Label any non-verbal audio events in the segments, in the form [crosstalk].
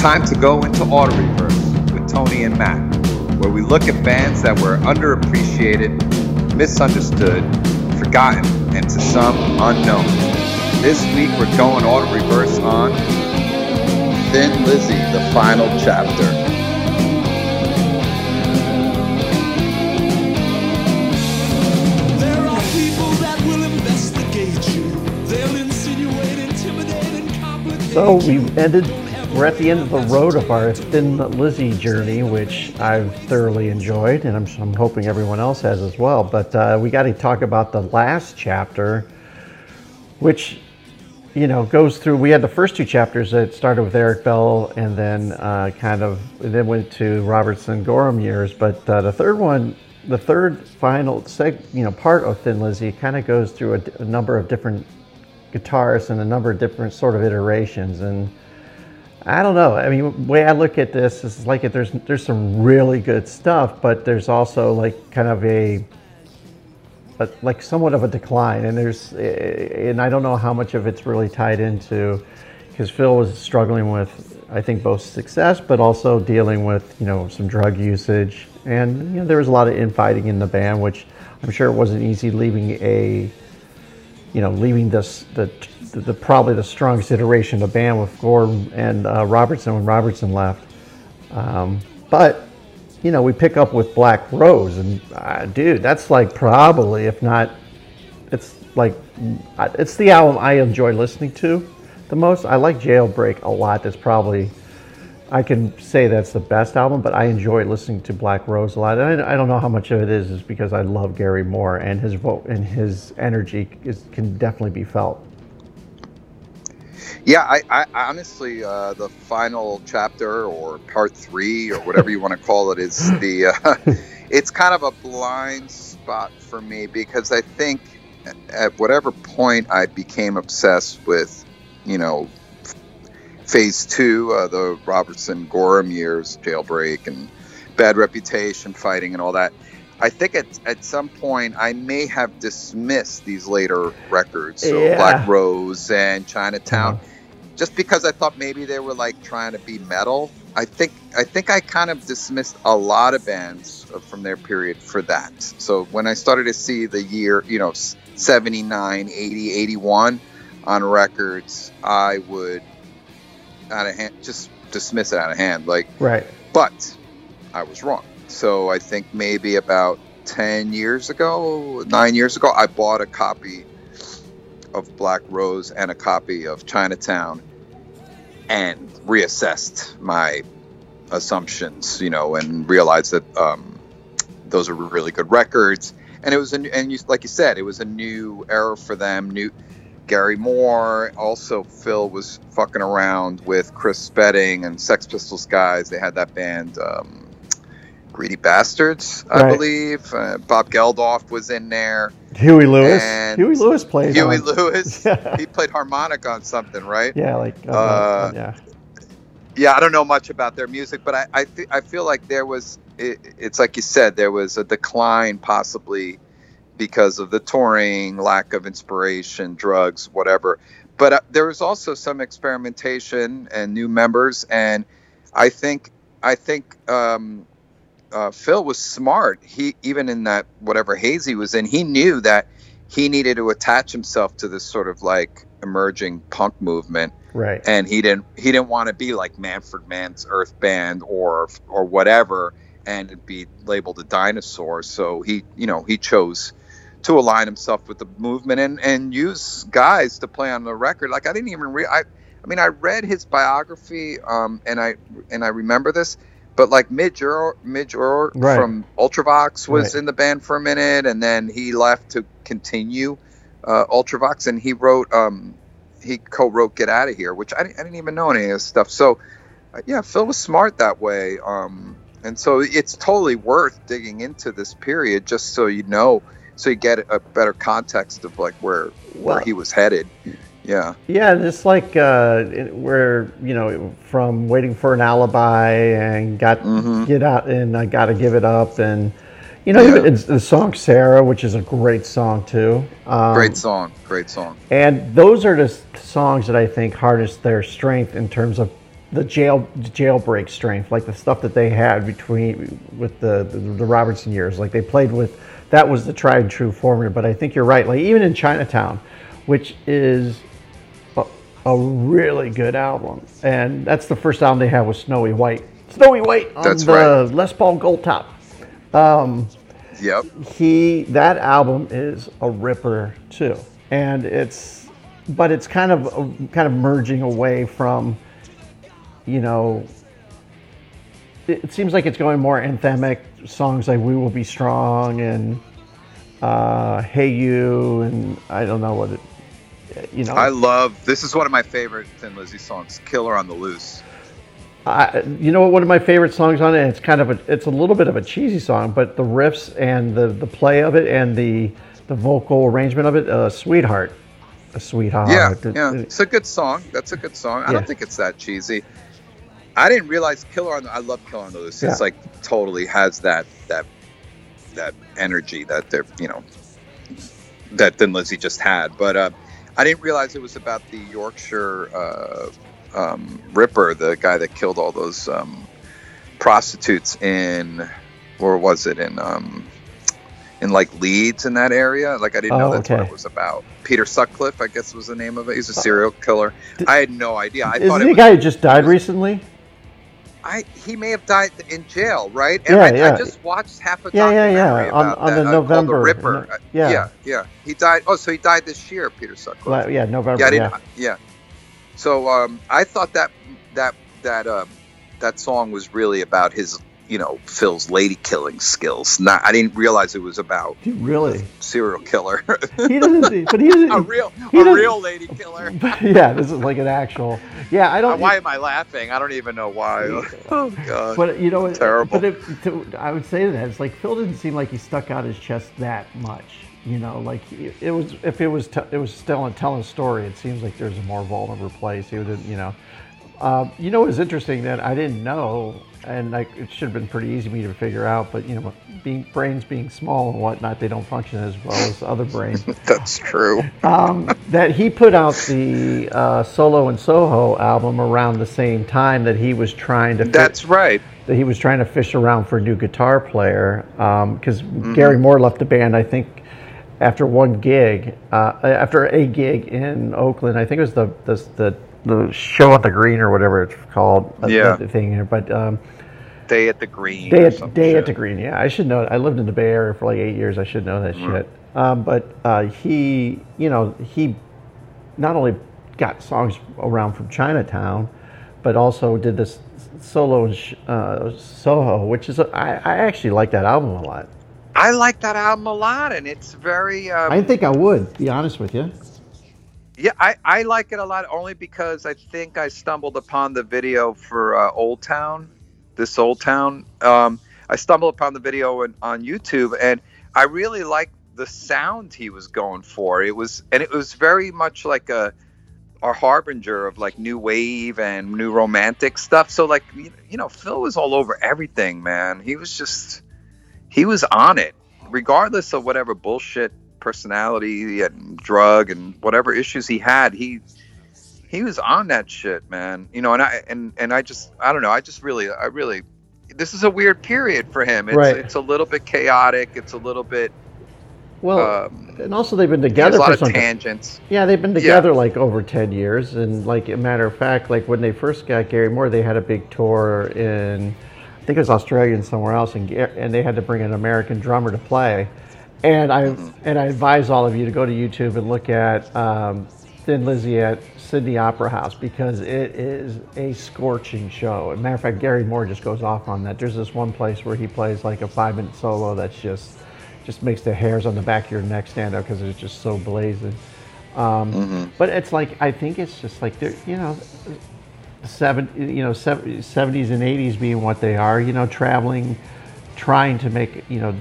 time to go into Auto Reverse with Tony and Matt, where we look at bands that were underappreciated, misunderstood, forgotten, and to some unknown. This week we're going Auto Reverse on Thin Lizzy, the final chapter. There are people that will investigate you. They'll insinuate, intimidate, and complicate. So we ended. We're at the end of the road of our Thin Lizzy journey, which I've thoroughly enjoyed, and I'm, I'm hoping everyone else has as well. But uh, we got to talk about the last chapter, which you know goes through. We had the first two chapters that started with Eric Bell, and then uh, kind of then went to Robertson Gorham years. But uh, the third one, the third final seg, you know, part of Thin Lizzy kind of goes through a, a number of different guitarists and a number of different sort of iterations and. I don't know. I mean, way I look at this is like if there's there's some really good stuff, but there's also like kind of a, a like somewhat of a decline, and there's eh, and I don't know how much of it's really tied into because Phil was struggling with I think both success, but also dealing with you know some drug usage, and you know there was a lot of infighting in the band, which I'm sure it wasn't easy leaving a you know, leaving this the, the, the probably the strongest iteration of band with Gorham and uh, Robertson when Robertson left. Um, but you know, we pick up with Black Rose, and uh, dude, that's like probably, if not, it's like it's the album I enjoy listening to the most. I like Jailbreak a lot. That's probably I can say that's the best album, but I enjoy listening to Black Rose a lot. And I, I don't know how much of it is is because I love Gary Moore and his vote and his energy is, can definitely be felt. Yeah, I, I honestly, uh, the final chapter or part three or whatever you want to call it is [laughs] the. Uh, it's kind of a blind spot for me because I think at whatever point I became obsessed with, you know, phase two, uh, the Robertson Gorham years, jailbreak and bad reputation, fighting, and all that. I think at, at some point I may have dismissed these later records, so Yeah. Black Rose and Chinatown, Uh-huh. Just because I thought maybe they were like trying to be metal. I think I think I kind of dismissed a lot of bands uh, from their period for that. So when I started to see the year, you know, 79, 80, 81 on records, I would out of hand just dismiss it out of hand like Right. but I was wrong. So I think maybe about 10 years ago, nine years ago, I bought a copy of Black Rose and a copy of Chinatown and reassessed my assumptions, you know, and realized that um, those are really good records. And it was, a, new- and you, like you said, it was a new era for them. New Gary Moore. Also, Phil was fucking around with Chris Spedding and Sex Pistols guys. They had that band, um, Greedy Bastards, I Right. believe. Uh, Bob Geldof was in there. Huey Lewis. And Huey Lewis played. Huey on- Lewis. [laughs] Yeah. he played harmonic on something, right? Yeah, like uh, Uh, yeah. yeah, I don't know much about their music, but I I, th- I feel like there was it, it's like you said there was a decline possibly because of the touring, lack of inspiration, drugs, whatever. But uh, there was also some experimentation and new members, and I think I think um, uh, Phil was smart. He even in that whatever haze he was in, he knew that he needed to attach himself to this sort of like emerging punk movement Right. and he didn't he didn't want to be like Manfred Mann's Earth Band or or whatever and be labeled a dinosaur. So he you know he chose to align himself with the movement and and use guys to play on the record. Like I didn't even re- I I mean I read his biography um and I and I remember this. But like Midge Ure, Midge Ure Right. from Ultravox was Right. in the band for a minute, and then he left to continue uh, Ultravox, and he wrote um, he co-wrote "Get Out of Here," which I, didn't- I didn't even know any of this stuff. So, uh, yeah, Phil was smart that way, um, and so it's totally worth digging into this period just so you know, so you get a better context of like where where Well- he was headed. Yeah, Yeah, just like uh, where you know from waiting for an alibi and got Mhm. get out and I got to give it up and you know Yeah. it's the song Sarah, which is a great song too. Um, great song, great song. And those are the songs that I think harness their strength in terms of the jail jailbreak strength, like the stuff that they had between with the, the the Robertson years. Like they played with that was the tried and true formula. But I think you're right. Like even in Chinatown, which is a, really good album, and that's the first album they had with Snowy White. Snowy White on That's the right. Les Paul Gold Top. Yep. He that album is a ripper too, and it's but it's kind of kind of merging away from, you know. It, it seems like it's going more anthemic songs like "We Will Be Strong" and uh, "Hey You" and I don't know what it, you know. I love this is one of my favorite Thin Lizzy songs, Killer on the Loose. I, you know what? One of my favorite songs on it. It's kind of a, it's a little bit of a cheesy song, but the riffs and the, the play of it and the the vocal arrangement of it, uh, "Sweetheart," a sweetheart. Yeah, It- yeah. it- It's a good song. That's a good song. I Yeah. don't think it's that cheesy. I didn't realize Killer on the I love Killer on the Loose. It's Yeah. like totally has that that that energy that they're you know that Thin Lizzy just had. But uh, I didn't realize it was about the Yorkshire uh, um, Ripper, the guy that killed all those um, prostitutes in, or was it in um, in like Leeds in that area? Like I didn't know Oh, that's what it was about. Peter Sutcliffe, I guess was the name of it. He's a serial killer. I had no idea. I Isn't thought it a was. guy who just died recently? I he may have died in jail, right? And Yeah, I, yeah. I just watched half a Yeah, yeah, yeah, documentary on- about on that, the uh, called November, The Ripper. no- Uh, yeah. yeah, yeah. He died. Oh, so he died this year, Peter Sutcliffe. Well, yeah, November. yeah, Yeah. Yeah. So um, I thought that that that um, that song was really about his, you know, Phil's lady killing skills. Not, I didn't realize it was about really? serial killer, He doesn't. But he's [laughs] a real He a real lady killer. [laughs] yeah, this is like an actual. Yeah, I don't. Why am I laughing? I don't even know why. [laughs] Oh God. But you know, Terrible. But if, to, I would say that it's like Phil didn't seem like he stuck out his chest that much. You know, like it was if it was t- it was still telling a story. It seems like there's a more vulnerable place. He would, you know. Um, you know, it was interesting that I didn't know, and like it should have been pretty easy for me to figure out. But you know, being brains being small and whatnot, they don't function as well as other brains. [laughs] That's true. that he put out the uh, Solo in Soho album around the same time that he was trying to. fi- That's right. that he was trying to fish around for a new guitar player because Mm-hmm. Gary Moore left the band. I think after one gig, uh, after a gig in Oakland, I think it was the the the, the show on the green or whatever it's called. uh, Yeah. the thing here, but. Um, Day at the Green. Day at Day shit. at the Green. Yeah, I should know. I lived in the Bay Area for like eight years. I should know that shit. Um, but uh, he, you know, he not only got songs around from Chinatown, but also did this solo in uh, Soho, which is a, I, I actually like that album a lot. I like that album a lot, and it's very. Um, I think I would be honest with you. Yeah, I, I like it a lot only because I think I stumbled upon the video for uh, Old Town, this Old Town. Um, I stumbled upon the video on, on YouTube, and I really liked the sound he was going for. It was, and it was very much like a, a harbinger of like new wave and new romantic stuff. So like, you you know, Phil was all over everything, man. He was just, he was on it, regardless of whatever bullshit personality and drug and whatever issues he had. He he was on that shit, man. You know, and I and and I just I don't know. I just really I really this is a weird period for him. It's Right. it's a little bit chaotic. It's a little bit Well, um, and also they've been together a lot for of some tangents. Yeah, they've been Yeah. together like over 10 years. And, like, a matter of fact, like when they first got Gary Moore, they had a big tour in, I think it was Australia and somewhere else, and, and they had to bring an American drummer to play. And I and I advise all of you to go to YouTube and look at um, Thin Lizzy at Sydney Opera House because it is a scorching show. As a matter of fact, Gary Moore just goes off on that. There's this one place where he plays like a five minute solo that's just just makes the hairs on the back of your neck stand up because it's just so blazing. Um, But it's like I think it's just like they're you know, seven you know seventies and eighties being what they are. You know, traveling, trying to make you know,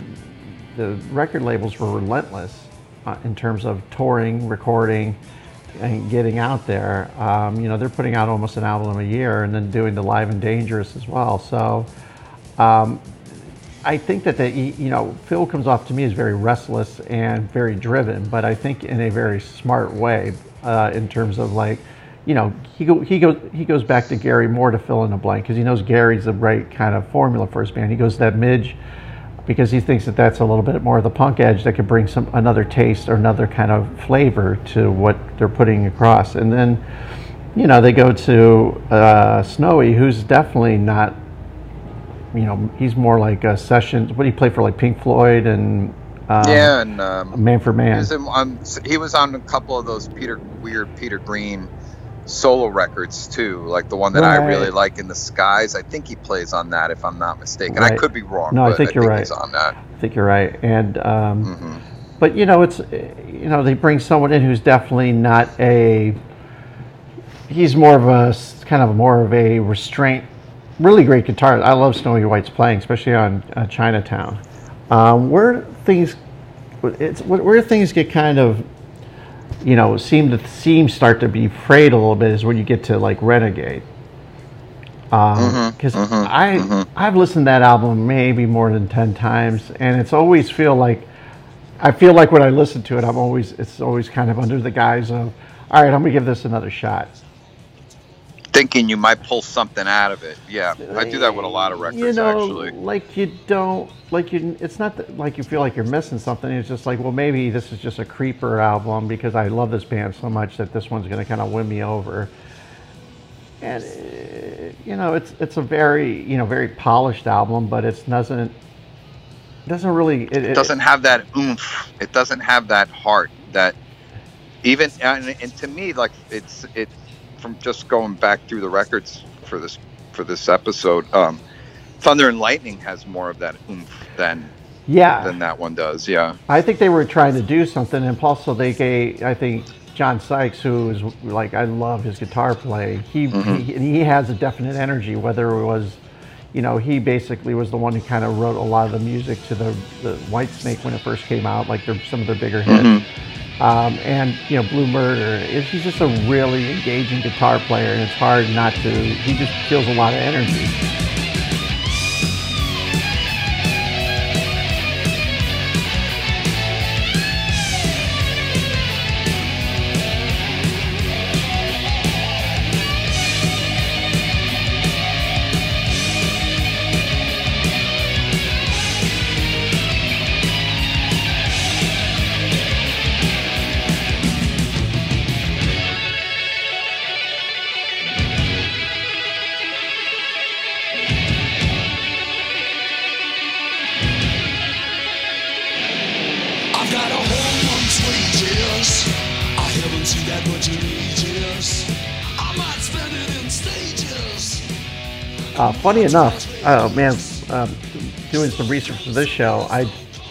the record labels were relentless uh, in terms of touring, recording, and getting out there. Um, you know, they're putting out almost an album a year and then doing the live and dangerous as well. So. I think that the you know Phil comes off to me as very restless and very driven, but I think in a very smart way uh, in terms of like you know, he go, he goes he goes back to Gary Moore to fill in the blank because he knows Gary's the right kind of formula for his band. He goes to that Midge because he thinks that that's a little bit more of the punk edge that could bring some another taste or another kind of flavor to what they're putting across. And then, you know, they go to uh, Snowy, who's definitely not. You know, he's more like a session. What do you play for, like Pink Floyd and um, yeah, and um, Man for he Man? was, in, on, he was on a couple of those Peter weird Peter Green solo records too, like the one that I really like in the skies. I think he plays on that, if I'm not mistaken. I could be wrong. No, I think you're right. He's on that. I think you're right. And um, hmm but you know, it's you know they bring someone in who's definitely not a. He's more of a kind of more of a restraint. Really great guitar. I love Snowy White's playing, especially on uh, Chinatown. Um, where things, it's where things get kind of, you know, seem to seem start to be frayed a little bit is when you get to like Renegade. Um, mm-hmm, because mm-hmm, I mm-hmm. I've listened to that album maybe more than ten times, and it's always feel like I feel like when I listen to it, I'm always it's always kind of under the guise of, all right, I'm gonna give this another shot. Thinking you might pull something out of it. Yeah, I do that with a lot of records you know, actually. like you don't like you. It's not that, like you feel like you're missing something. It's just like, well, maybe this is just a creeper album because I love this band so much that this one's gonna kind of win me over. And uh, you know, it's it's a very you know very polished album, but it doesn't doesn't really it, It doesn't have that oomph. It doesn't have that heart. That even and, and to me, like it's it from just going back through the records for this for this episode. Um, Thunder and Lightning has more of that oomph than yeah than that one does. Yeah. I think they were trying to do something, and also they gave. I think John Sykes, who is like I love his guitar playing. He he, and he has a definite energy. Whether it was, you know, he basically was the one who kind of wrote a lot of the music to the the Whitesnake when it first came out, like their, some of their bigger hits. Um, and you know, Blue Murder, he's just a really engaging guitar player, and it's hard not to. He just feels a lot of energy. Funny enough, oh man, um, doing some research for this show, I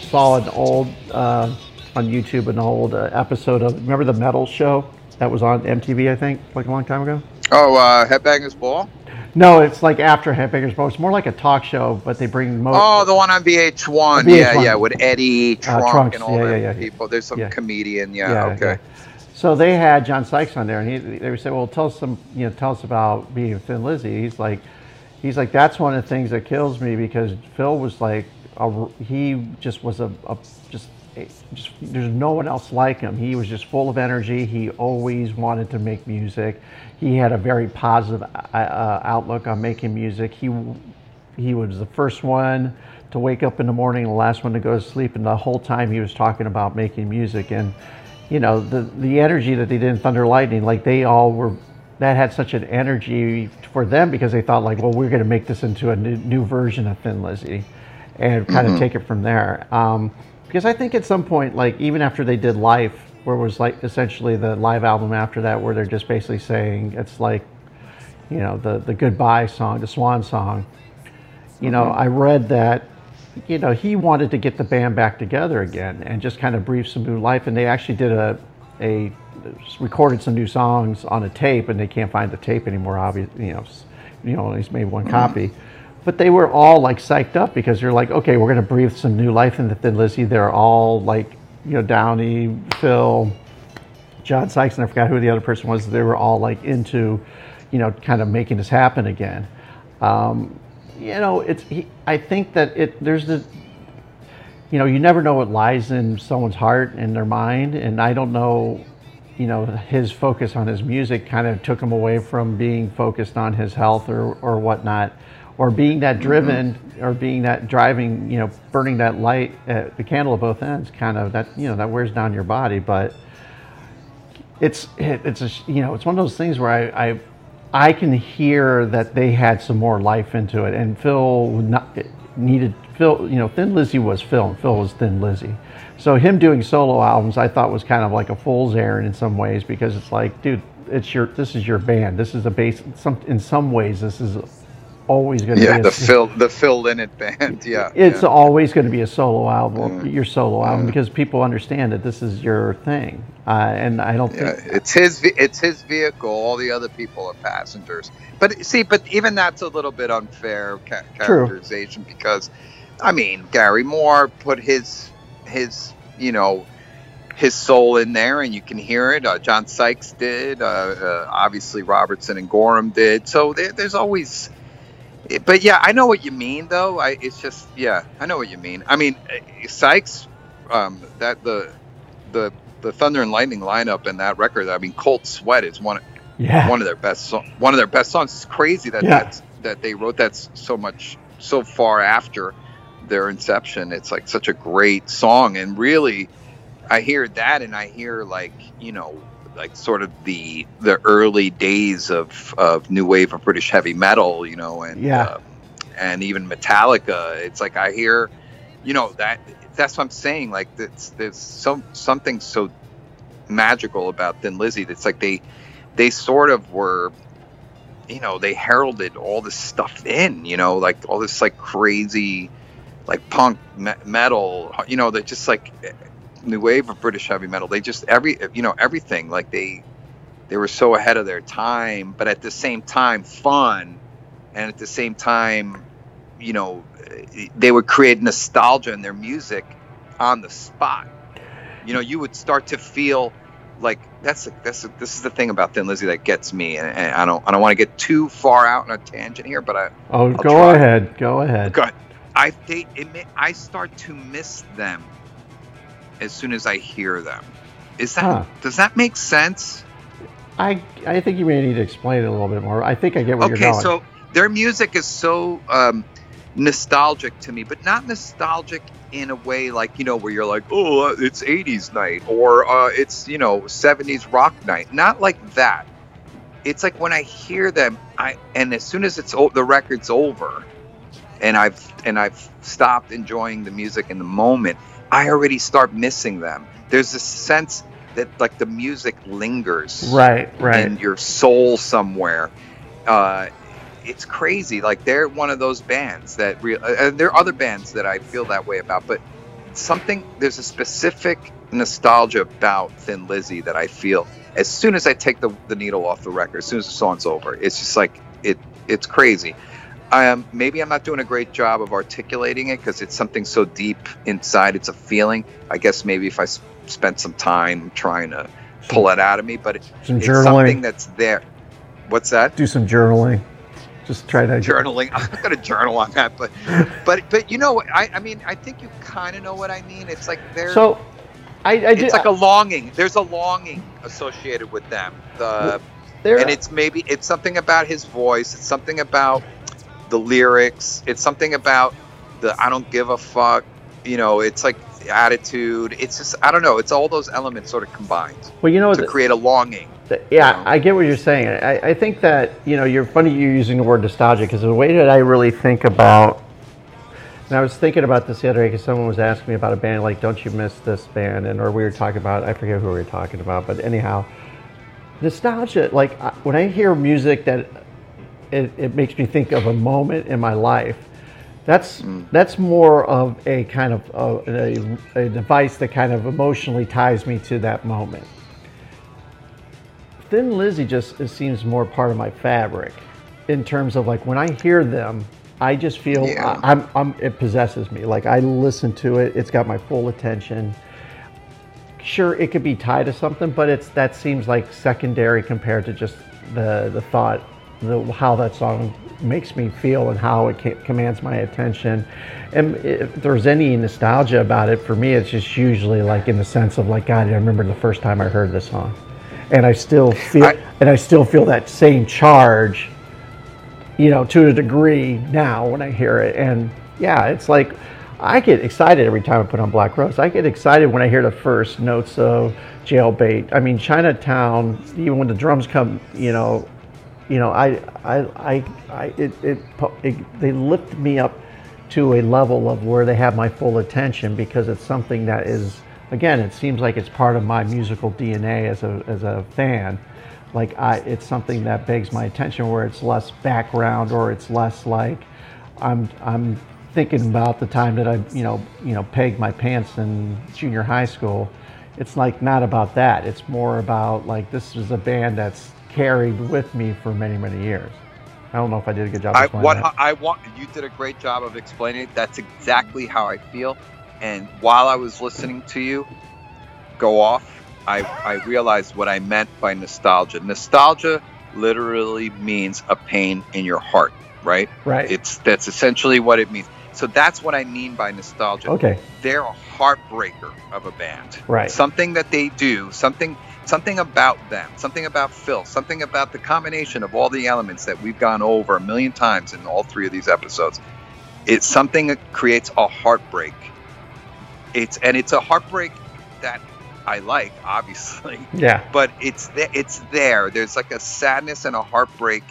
saw an old uh, on YouTube an old uh, episode of remember the Metal Show that was on MTV, I think, like a long time ago. Oh, uh, Headbangers Ball. No, it's like after Headbangers Ball. It's more like a talk show, but they bring mo- Oh, the one on VH1. VH1. Yeah, yeah, with Eddie Trunk Trunks, and all yeah, the yeah, yeah. people. There's some Yeah. comedian. Yeah, okay. So they had John Sykes on there, and he, they would say, "Well, tell us some, you know, tell us about being with Thin Lizzy." He's like, he's like, that's one of the things that kills me because Phil was like, a, he just was a, a just, just there's no one else like him. He was just full of energy. He always wanted to make music. He had a very positive uh, uh, outlook on making music. He he was the first one to wake up in the morning, the last one to go to sleep, and the whole time he was talking about making music. And you know, the the energy that they did in Thunder Lightning, like they all were, that had such an energy for them because they thought like, well, we're going to make this into a new, new version of Thin Lizzy, and kind of take it from there. Um, because I think at some point, like even after they did Life, where it was like essentially the live album after that, where they're just basically saying it's like, you know, the the goodbye song, the swan song you know, I read that, you know, he wanted to get the band back together again and just kind of breathe some new life. And they actually did a, a recorded some new songs on a tape, and they can't find the tape anymore. Obviously, you know, you know, he's made one copy. But they were all like psyched up because you're like, okay, we're gonna breathe some new life into Thin Lizzy. They're all like, you know, Downey, Phil, John Sykes, and I forgot who the other person was. They were all like into, you know, kind of making this happen again. Um, you know, it's. He, I think that it. There's the. You know, you never know what lies in someone's heart and their mind, and I don't know. You know his focus on his music kind of took him away from being focused on his health or or whatnot, or being that driven or being that driving, you know, burning that light, uh, the candle at both ends, kind of that you know that wears down your body, but it's it, it's a you know it's one of those things where I, I I can hear that they had some more life into it, and Phil not, needed Phil. You know, Thin Lizzy was Phil, and Phil was Thin Lizzy. So him doing solo albums, I thought was kind of like a fool's errand in some ways because it's like, dude, it's your this is your band. This is a base. Some in some ways, this is always going to Yeah, be the a, Phil the Phil Lynott band. [laughs] Yeah, it's yeah. always going to be a solo album, your solo album, because people understand that this is your thing. Uh, and I don't Yeah, think it's his it's his vehicle. All the other people are passengers. But see, but even that's a little bit unfair ca- True. characterization because, I mean, Gary Moore put his his you know his soul in there, and you can hear it. Uh, John Sykes did. Uh, uh, obviously, Robertson and Gorham did. So there, there's always. But yeah, I know what you mean, though. I it's just yeah, I know what you mean. I mean, uh, Sykes, um, that the the the Thunder and Lightning lineup and that record. I mean, Cold Sweat is one yeah, one of their best so- one of their best songs. It's crazy that Yeah. that's, that they wrote that so much so far after their inception. It's like such a great song, and really, I hear that, and I hear like you know like sort of the the early days of of new wave of British heavy metal, you know, and Yeah. uh, and even Metallica. It's like I hear, you know that that's what I'm saying. Like that's there's some something so magical about Thin Lizzy. That's like they they sort of were you know they heralded all this stuff in you know like all this like crazy like punk me- metal you know they're just like new wave of british heavy metal they just every you know everything like they they were so ahead of their time but at the same time fun and at the same time you know they would create nostalgia in their music on the spot you know you would start to feel like that's that's this is the thing about Thin Lizzy that gets me, and, and I don't I don't want to get too far out on a tangent here, but I oh, I'll go try. ahead, go ahead. God, I they it, ma- I start to miss them as soon as I hear them. Is that Huh. does that make sense? I I think you may need to explain it a little bit more. I think I get where you're going. Okay, so their music is so um, nostalgic to me, but not nostalgic in a way like you know where you're like, oh, uh, it's '80s night or uh, it's you know '70s rock night. Not like that. It's like when I hear them, I and as soon as it's o- the record's over, and I've and I've stopped enjoying the music in the moment, I already start missing them. There's this sense that like the music lingers right, right. in your soul somewhere. Uh, it's crazy. Like they're one of those bands that real. Uh, and there are other bands that I feel that way about, but something there's a specific nostalgia about Thin Lizzy that I feel as soon as I take the, the needle off the record, as soon as the song's over. It's just like it. It's crazy. Um, maybe I'm not doing a great job of articulating it because it's something so deep inside. It's a feeling. I guess maybe if I s- spent some time trying to pull it out of me, but it, Some it's something that's there. What's that? Do some journaling. Just try to Journaling. [laughs] I'm not gonna journal on that, but [laughs] but but you know. I I mean, I think you kind of know what I mean. It's like there. So, I, I did. it's like a longing. There's a longing associated with them. The there, and it's maybe it's something about his voice. It's something about the lyrics. It's something about the I don't give a fuck. You know, it's like attitude. It's just I don't know. It's all those elements sort of combined well, you know, to the- create a longing. the- yeah, know? I get what you're saying. I, I think that you know, you're funny you're using the word nostalgia because the way that I really think about. And I was thinking about this the other day because someone was asking me about a band like "Don't You Miss This Band," and or we were talking about I forget who we were talking about, but anyhow, nostalgia. Like when I hear music that it, it makes me think of a moment in my life. That's that's more of a kind of uh, a, a device that kind of emotionally ties me to that moment. Thin Lizzy just it seems more part of my fabric, in terms of like when I hear them, I just feel Yeah. I, I'm, I'm it possesses me. Like I listen to it, it's got my full attention. Sure, it could be tied to something, but it's that seems like secondary compared to just the the thought, the how that song makes me feel and how it commands my attention. And if there's any nostalgia about it, for me, it's just usually like in the sense of like, God, I remember the first time I heard this song. and I still feel I- and I still feel that same charge, you know, to a degree now when I hear it. And yeah, it's like I get excited every time I put on Black Rose. I get excited when I hear the first notes of Jailbait. I mean, Chinatown, even when the drums come, you know, you know, I, I, I, I it, it, it, they lift me up to a level of where they have my full attention because it's something that is, again, it seems like it's part of my musical DNA as a, as a fan. Like I, it's something that begs my attention where it's less background or it's less like I'm, I'm thinking about the time that I, you know, you know, pegged my pants in junior high school. It's like not about that. It's more about like this is a band that's carried with me for many, many years. I don't know if I did a good job. I explaining. I want you did a great job of explaining it. That's exactly how I feel. And while I was listening to you go off, I I realized what I meant by nostalgia. Nostalgia literally means a pain in your heart, right? right. It's that's essentially what it means. So that's what I mean by nostalgia. okay. They're a heartbreaker of a band. Right. Something that they do, something something about them, something about Phil, something about the combination of all the elements that we've gone over a million times in all three of these episodes. It's something that creates a heartbreak. It's and it's a heartbreak that I like, obviously, [laughs] Yeah. but it's there. It's there. There's like a sadness and a heartbreak,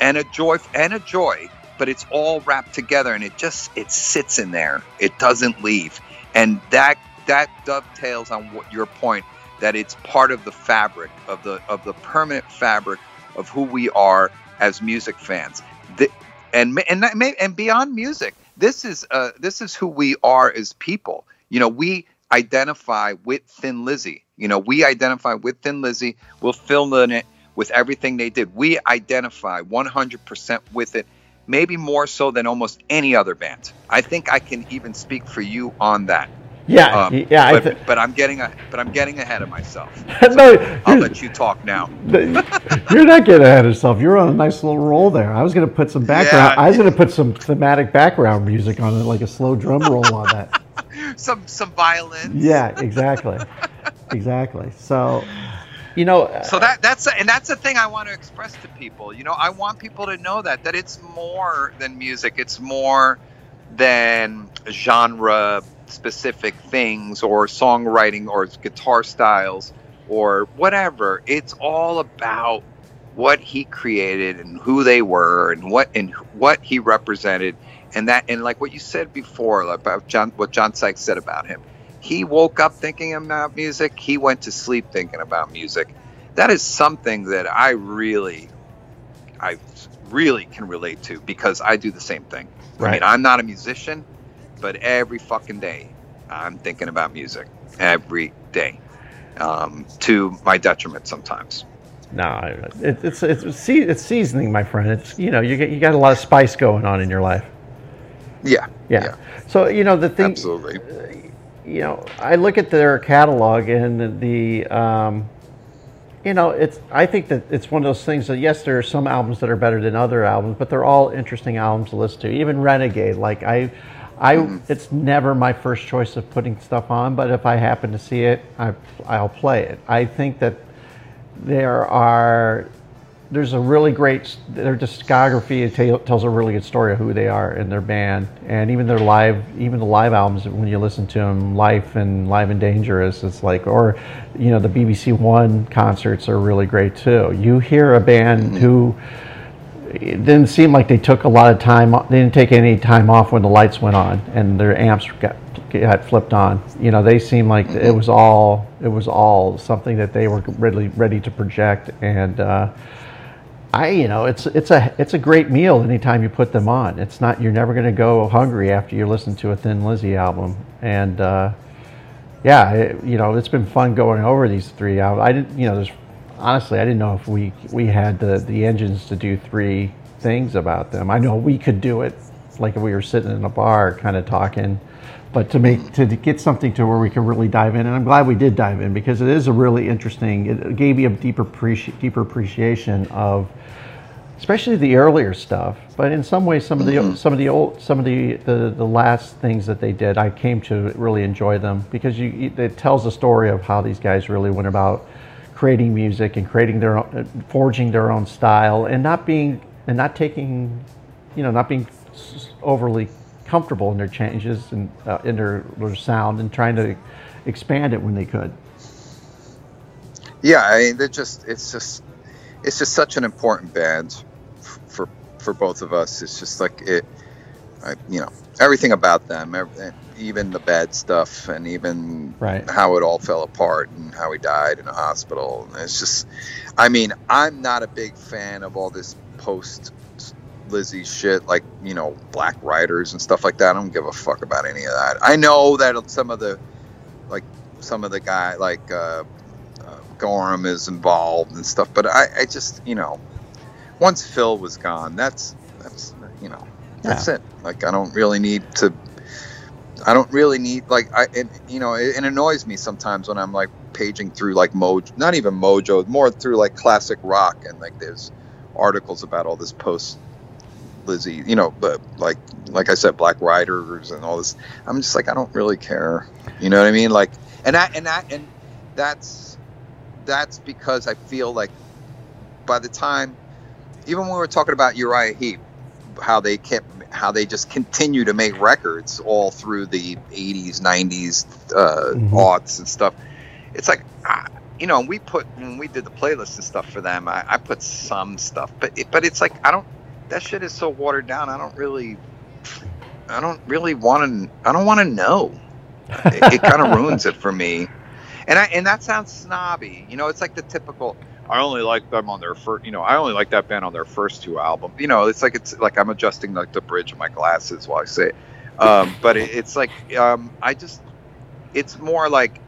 and a joy and a joy, but it's all wrapped together, and it just it sits in there. It doesn't leave, and that that dovetails on what your point that it's part of the fabric of the of the permanent fabric of who we are as music fans. The, and and and beyond music, this is uh, this is who we are as people. You know, we identify with Thin Lizzy. You know, we identify with Thin Lizzy. We'll fill in it with everything they did. We identify 100% with it, maybe more so than almost any other band. I think I can even speak for you on that. Yeah. Um, yeah. I but, th- but I'm getting a, but I'm getting ahead of myself. [laughs] no, I'll let you talk now. you're not getting ahead of yourself. You're on a nice little roll there. I was going to put some background. Yeah. I was going to put some thematic background music on it, like a slow drum roll on that. [laughs] Some some violin. Yeah. Exactly. exactly. So, you know. So that that's and that's the thing I want to express to people. You know, I want people to know that that it's more than music. It's more than genre specific things or songwriting or guitar styles or whatever. It's all about what he created and who they were and what and what he represented and that and like what you said before about John what John Sykes said about him. He woke up thinking about music. He went to sleep thinking about music. That is something that I really, I really can relate to because I do the same thing. I Right. mean, I'm not a musician, but every fucking day I'm thinking about music. Every day, um, to my detriment sometimes. No, it, it's it's it's seasoning, my friend. It's you know you get you got a lot of spice going on in your life. Yeah. Yeah. So you know the thing. Absolutely. you know, I look at their catalog and the, um, you know, it's. I think that it's one of those things that yes, there are some albums that are better than other albums, but they're all interesting albums to listen to. Even Renegade, like I, I, mm-hmm. it's never my first choice of putting stuff on, but if I happen to see it, I, I'll play it. I think that there are there's a really great their discography it tell, tells a really good story of who they are and their band and even their live even the live albums when you listen to them life and live and dangerous it's like or you know the bbc one concerts are really great too. You hear a band mm-hmm. who it didn't seem like they took a lot of time they didn't take any time off when the lights went on and their amps got got flipped on you know they seemed like it was all it was all something that they were really ready to project and uh, I, you know, it's it's a it's a great meal anytime you put them on. It's not you're never going to go hungry after you listen to a Thin Lizzy album. And uh, yeah, it, you know, it's been fun going over these three albums. I didn't, you know, there's honestly, I didn't know if we we had the the engines to do three things about them. I know we could do it, like if we were sitting in a bar, kind of talking. But to make to get something to where we can really dive in, and I'm glad we did dive in because it is a really interesting. It gave me a deeper appreci- deeper appreciation of especially the earlier stuff. But in some ways, some of the mm-hmm. some of the old some of the, the the last things that they did, I came to really enjoy them because you it tells a story of how these guys really went about creating music and creating their own, forging their own style and not being and not taking, you know, not being overly comfortable in their changes and uh, in their, their sound and trying to expand it when they could. Yeah, I mean, they're just it's just it's just such an important band for for both of us. It's just like it, I, you know, everything about them, ev- even the bad stuff, and even Right. how it all fell apart and how he died in a hospital. And it's just, I mean, I'm not a big fan of all this post Lizzy shit, like you know, Black Riders and stuff like that. I don't give a fuck about any of that. I know that some of the, like some of the guy, like. uh uh, Gorham is involved and stuff. But I, I just, you know, once Phil was gone, that's that's you know, that's it. Like I don't really need to. I don't really need like I you know it, it annoys me sometimes when I'm like paging through like Mojo, not even Mojo, more through like classic rock and like there's articles about all this post Lizzy, you know, but like like I said, Black Riders and all this. I'm just like I don't really care. You know what I mean? Like and that and that and that's that's because I feel like by the time, even when we were talking about Uriah Heep, how they kept, how they just continue to make records all through the 80s, 90s, uh, Mhm. aughts and stuff. It's like, ah, you know, we put when we did the playlist and stuff for them, I, I put some stuff, but it, but it's like I don't. That shit is so watered down. I don't really, I don't really want to. I don't want to know it, it kind of [laughs] ruins it for me. And I and that sounds snobby. You know, it's like the typical. I only like them on their first. You know, I only like that band on their first two albums. You know, it's like it's like I'm adjusting like the bridge of my glasses while I say it. Um, but it, it's like um, I just. It's more like.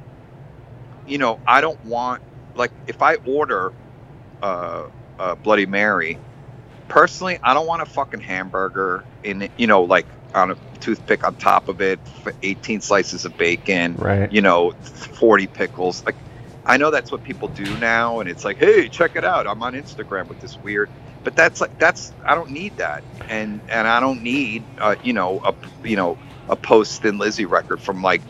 You know, I don't want like if I order uh, uh, Bloody Mary. Personally, I don't want a fucking hamburger in. You know, like on a toothpick on top of it, 18 slices of bacon, Right. you know, 40 pickles. Like, I know that's what people do now, and it's like, hey, check it out. I'm on Instagram with this weird. But that's like that's I don't need that, and and I don't need uh, you know a you know a post Thin Lizzy record from like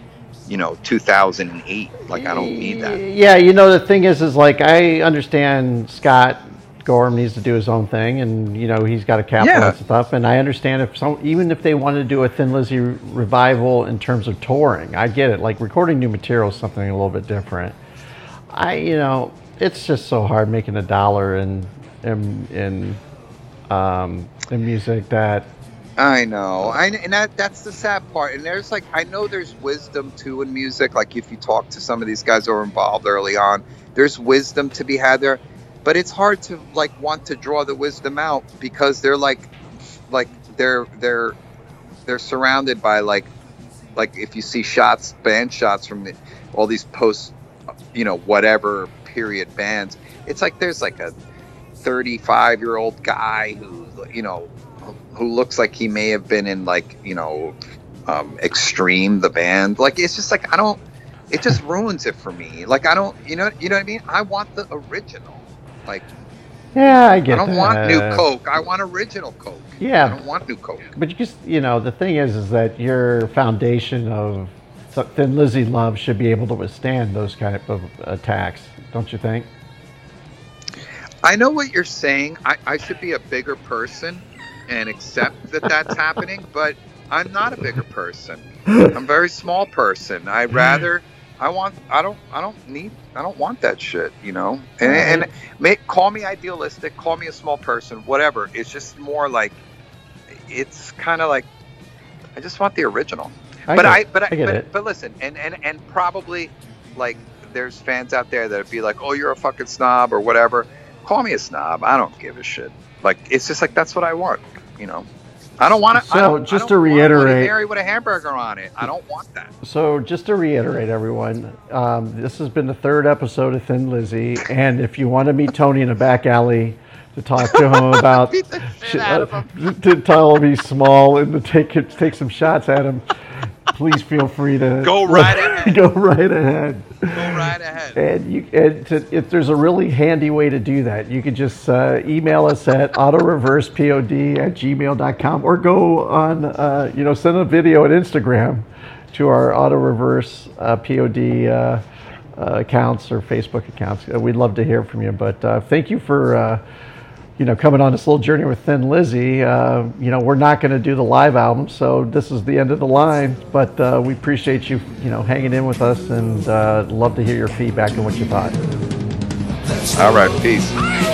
you know 2008. Like I don't need that. Yeah, you know the thing is, is like I understand Scott Gorham needs to do his own thing, and you know he's got a capital Yeah. and stuff. And I understand if some, even if they wanted to do a Thin Lizzy revival in terms of touring, I get it. Like recording new material is something a little bit different. I, you know, it's just so hard making a dollar in in in, um, in music that I know, I and that that's the sad part. And there's like I know there's wisdom too in music. Like if you talk to some of these guys who were involved early on, there's wisdom to be had there. But it's hard to like want to draw the wisdom out because they're like, like they're they're they're surrounded by like like if you see shots, band shots from the, all these post, you know, whatever period bands, it's like there's like a 35 year old guy who you know who looks like he may have been in like you know um, extreme the band. Like it's just like i don't it just [laughs] ruins it for me. Like i don't you know you know what i mean? I want the original. Like yeah, I get. i don't want new coke. I want original coke. Yeah. i don't want new coke. But you just, you know, the thing is, is that your foundation of Thin Lizzy love should be able to withstand those kind of attacks, don't you think? i know what you're saying. I, I should be a bigger person and accept that that's [laughs] happening but i'm not a bigger person. I'm a very small person. I mm. rather i want i don't i don't need i don't want that shit you know? And, and may, call me idealistic call me a small person whatever. It's just more like it's kind of like i just want the original I but get- I, but I, I but, it. but listen, and and and probably like there's fans out there that'd be like, oh, you're a fucking snob or whatever. Call me a snob. I don't give a shit. Like it's just like that's what I want. You know, I don't want to. So, just to reiterate- Mary with a hamburger on it. I don't want that. So, just to reiterate, everyone, um, this has been the third episode of Thin Lizzy, and if you want to meet Tony in a back alley to talk to him [laughs] about, Beat the shit out of him. to tell him he's small and to take take some shots at him, please feel free to Go right ahead. [laughs] go right ahead. Go right ahead. And you, and to, if there's a really handy way to do that, you can just uh, email us at autoreversepod at gmail.com or go on, uh, you know, send a video at Instagram to our auto reverse uh, pod uh, uh, accounts or Facebook accounts. Uh, we'd love to hear from you. But uh, thank you for uh, you know coming on this little journey with Thin Lizzy. Uh, you know we're not going to do the live album, so this is the end of the line. But uh, we appreciate you you know hanging in with us and uh, love to hear your feedback and what you thought. All right, peace.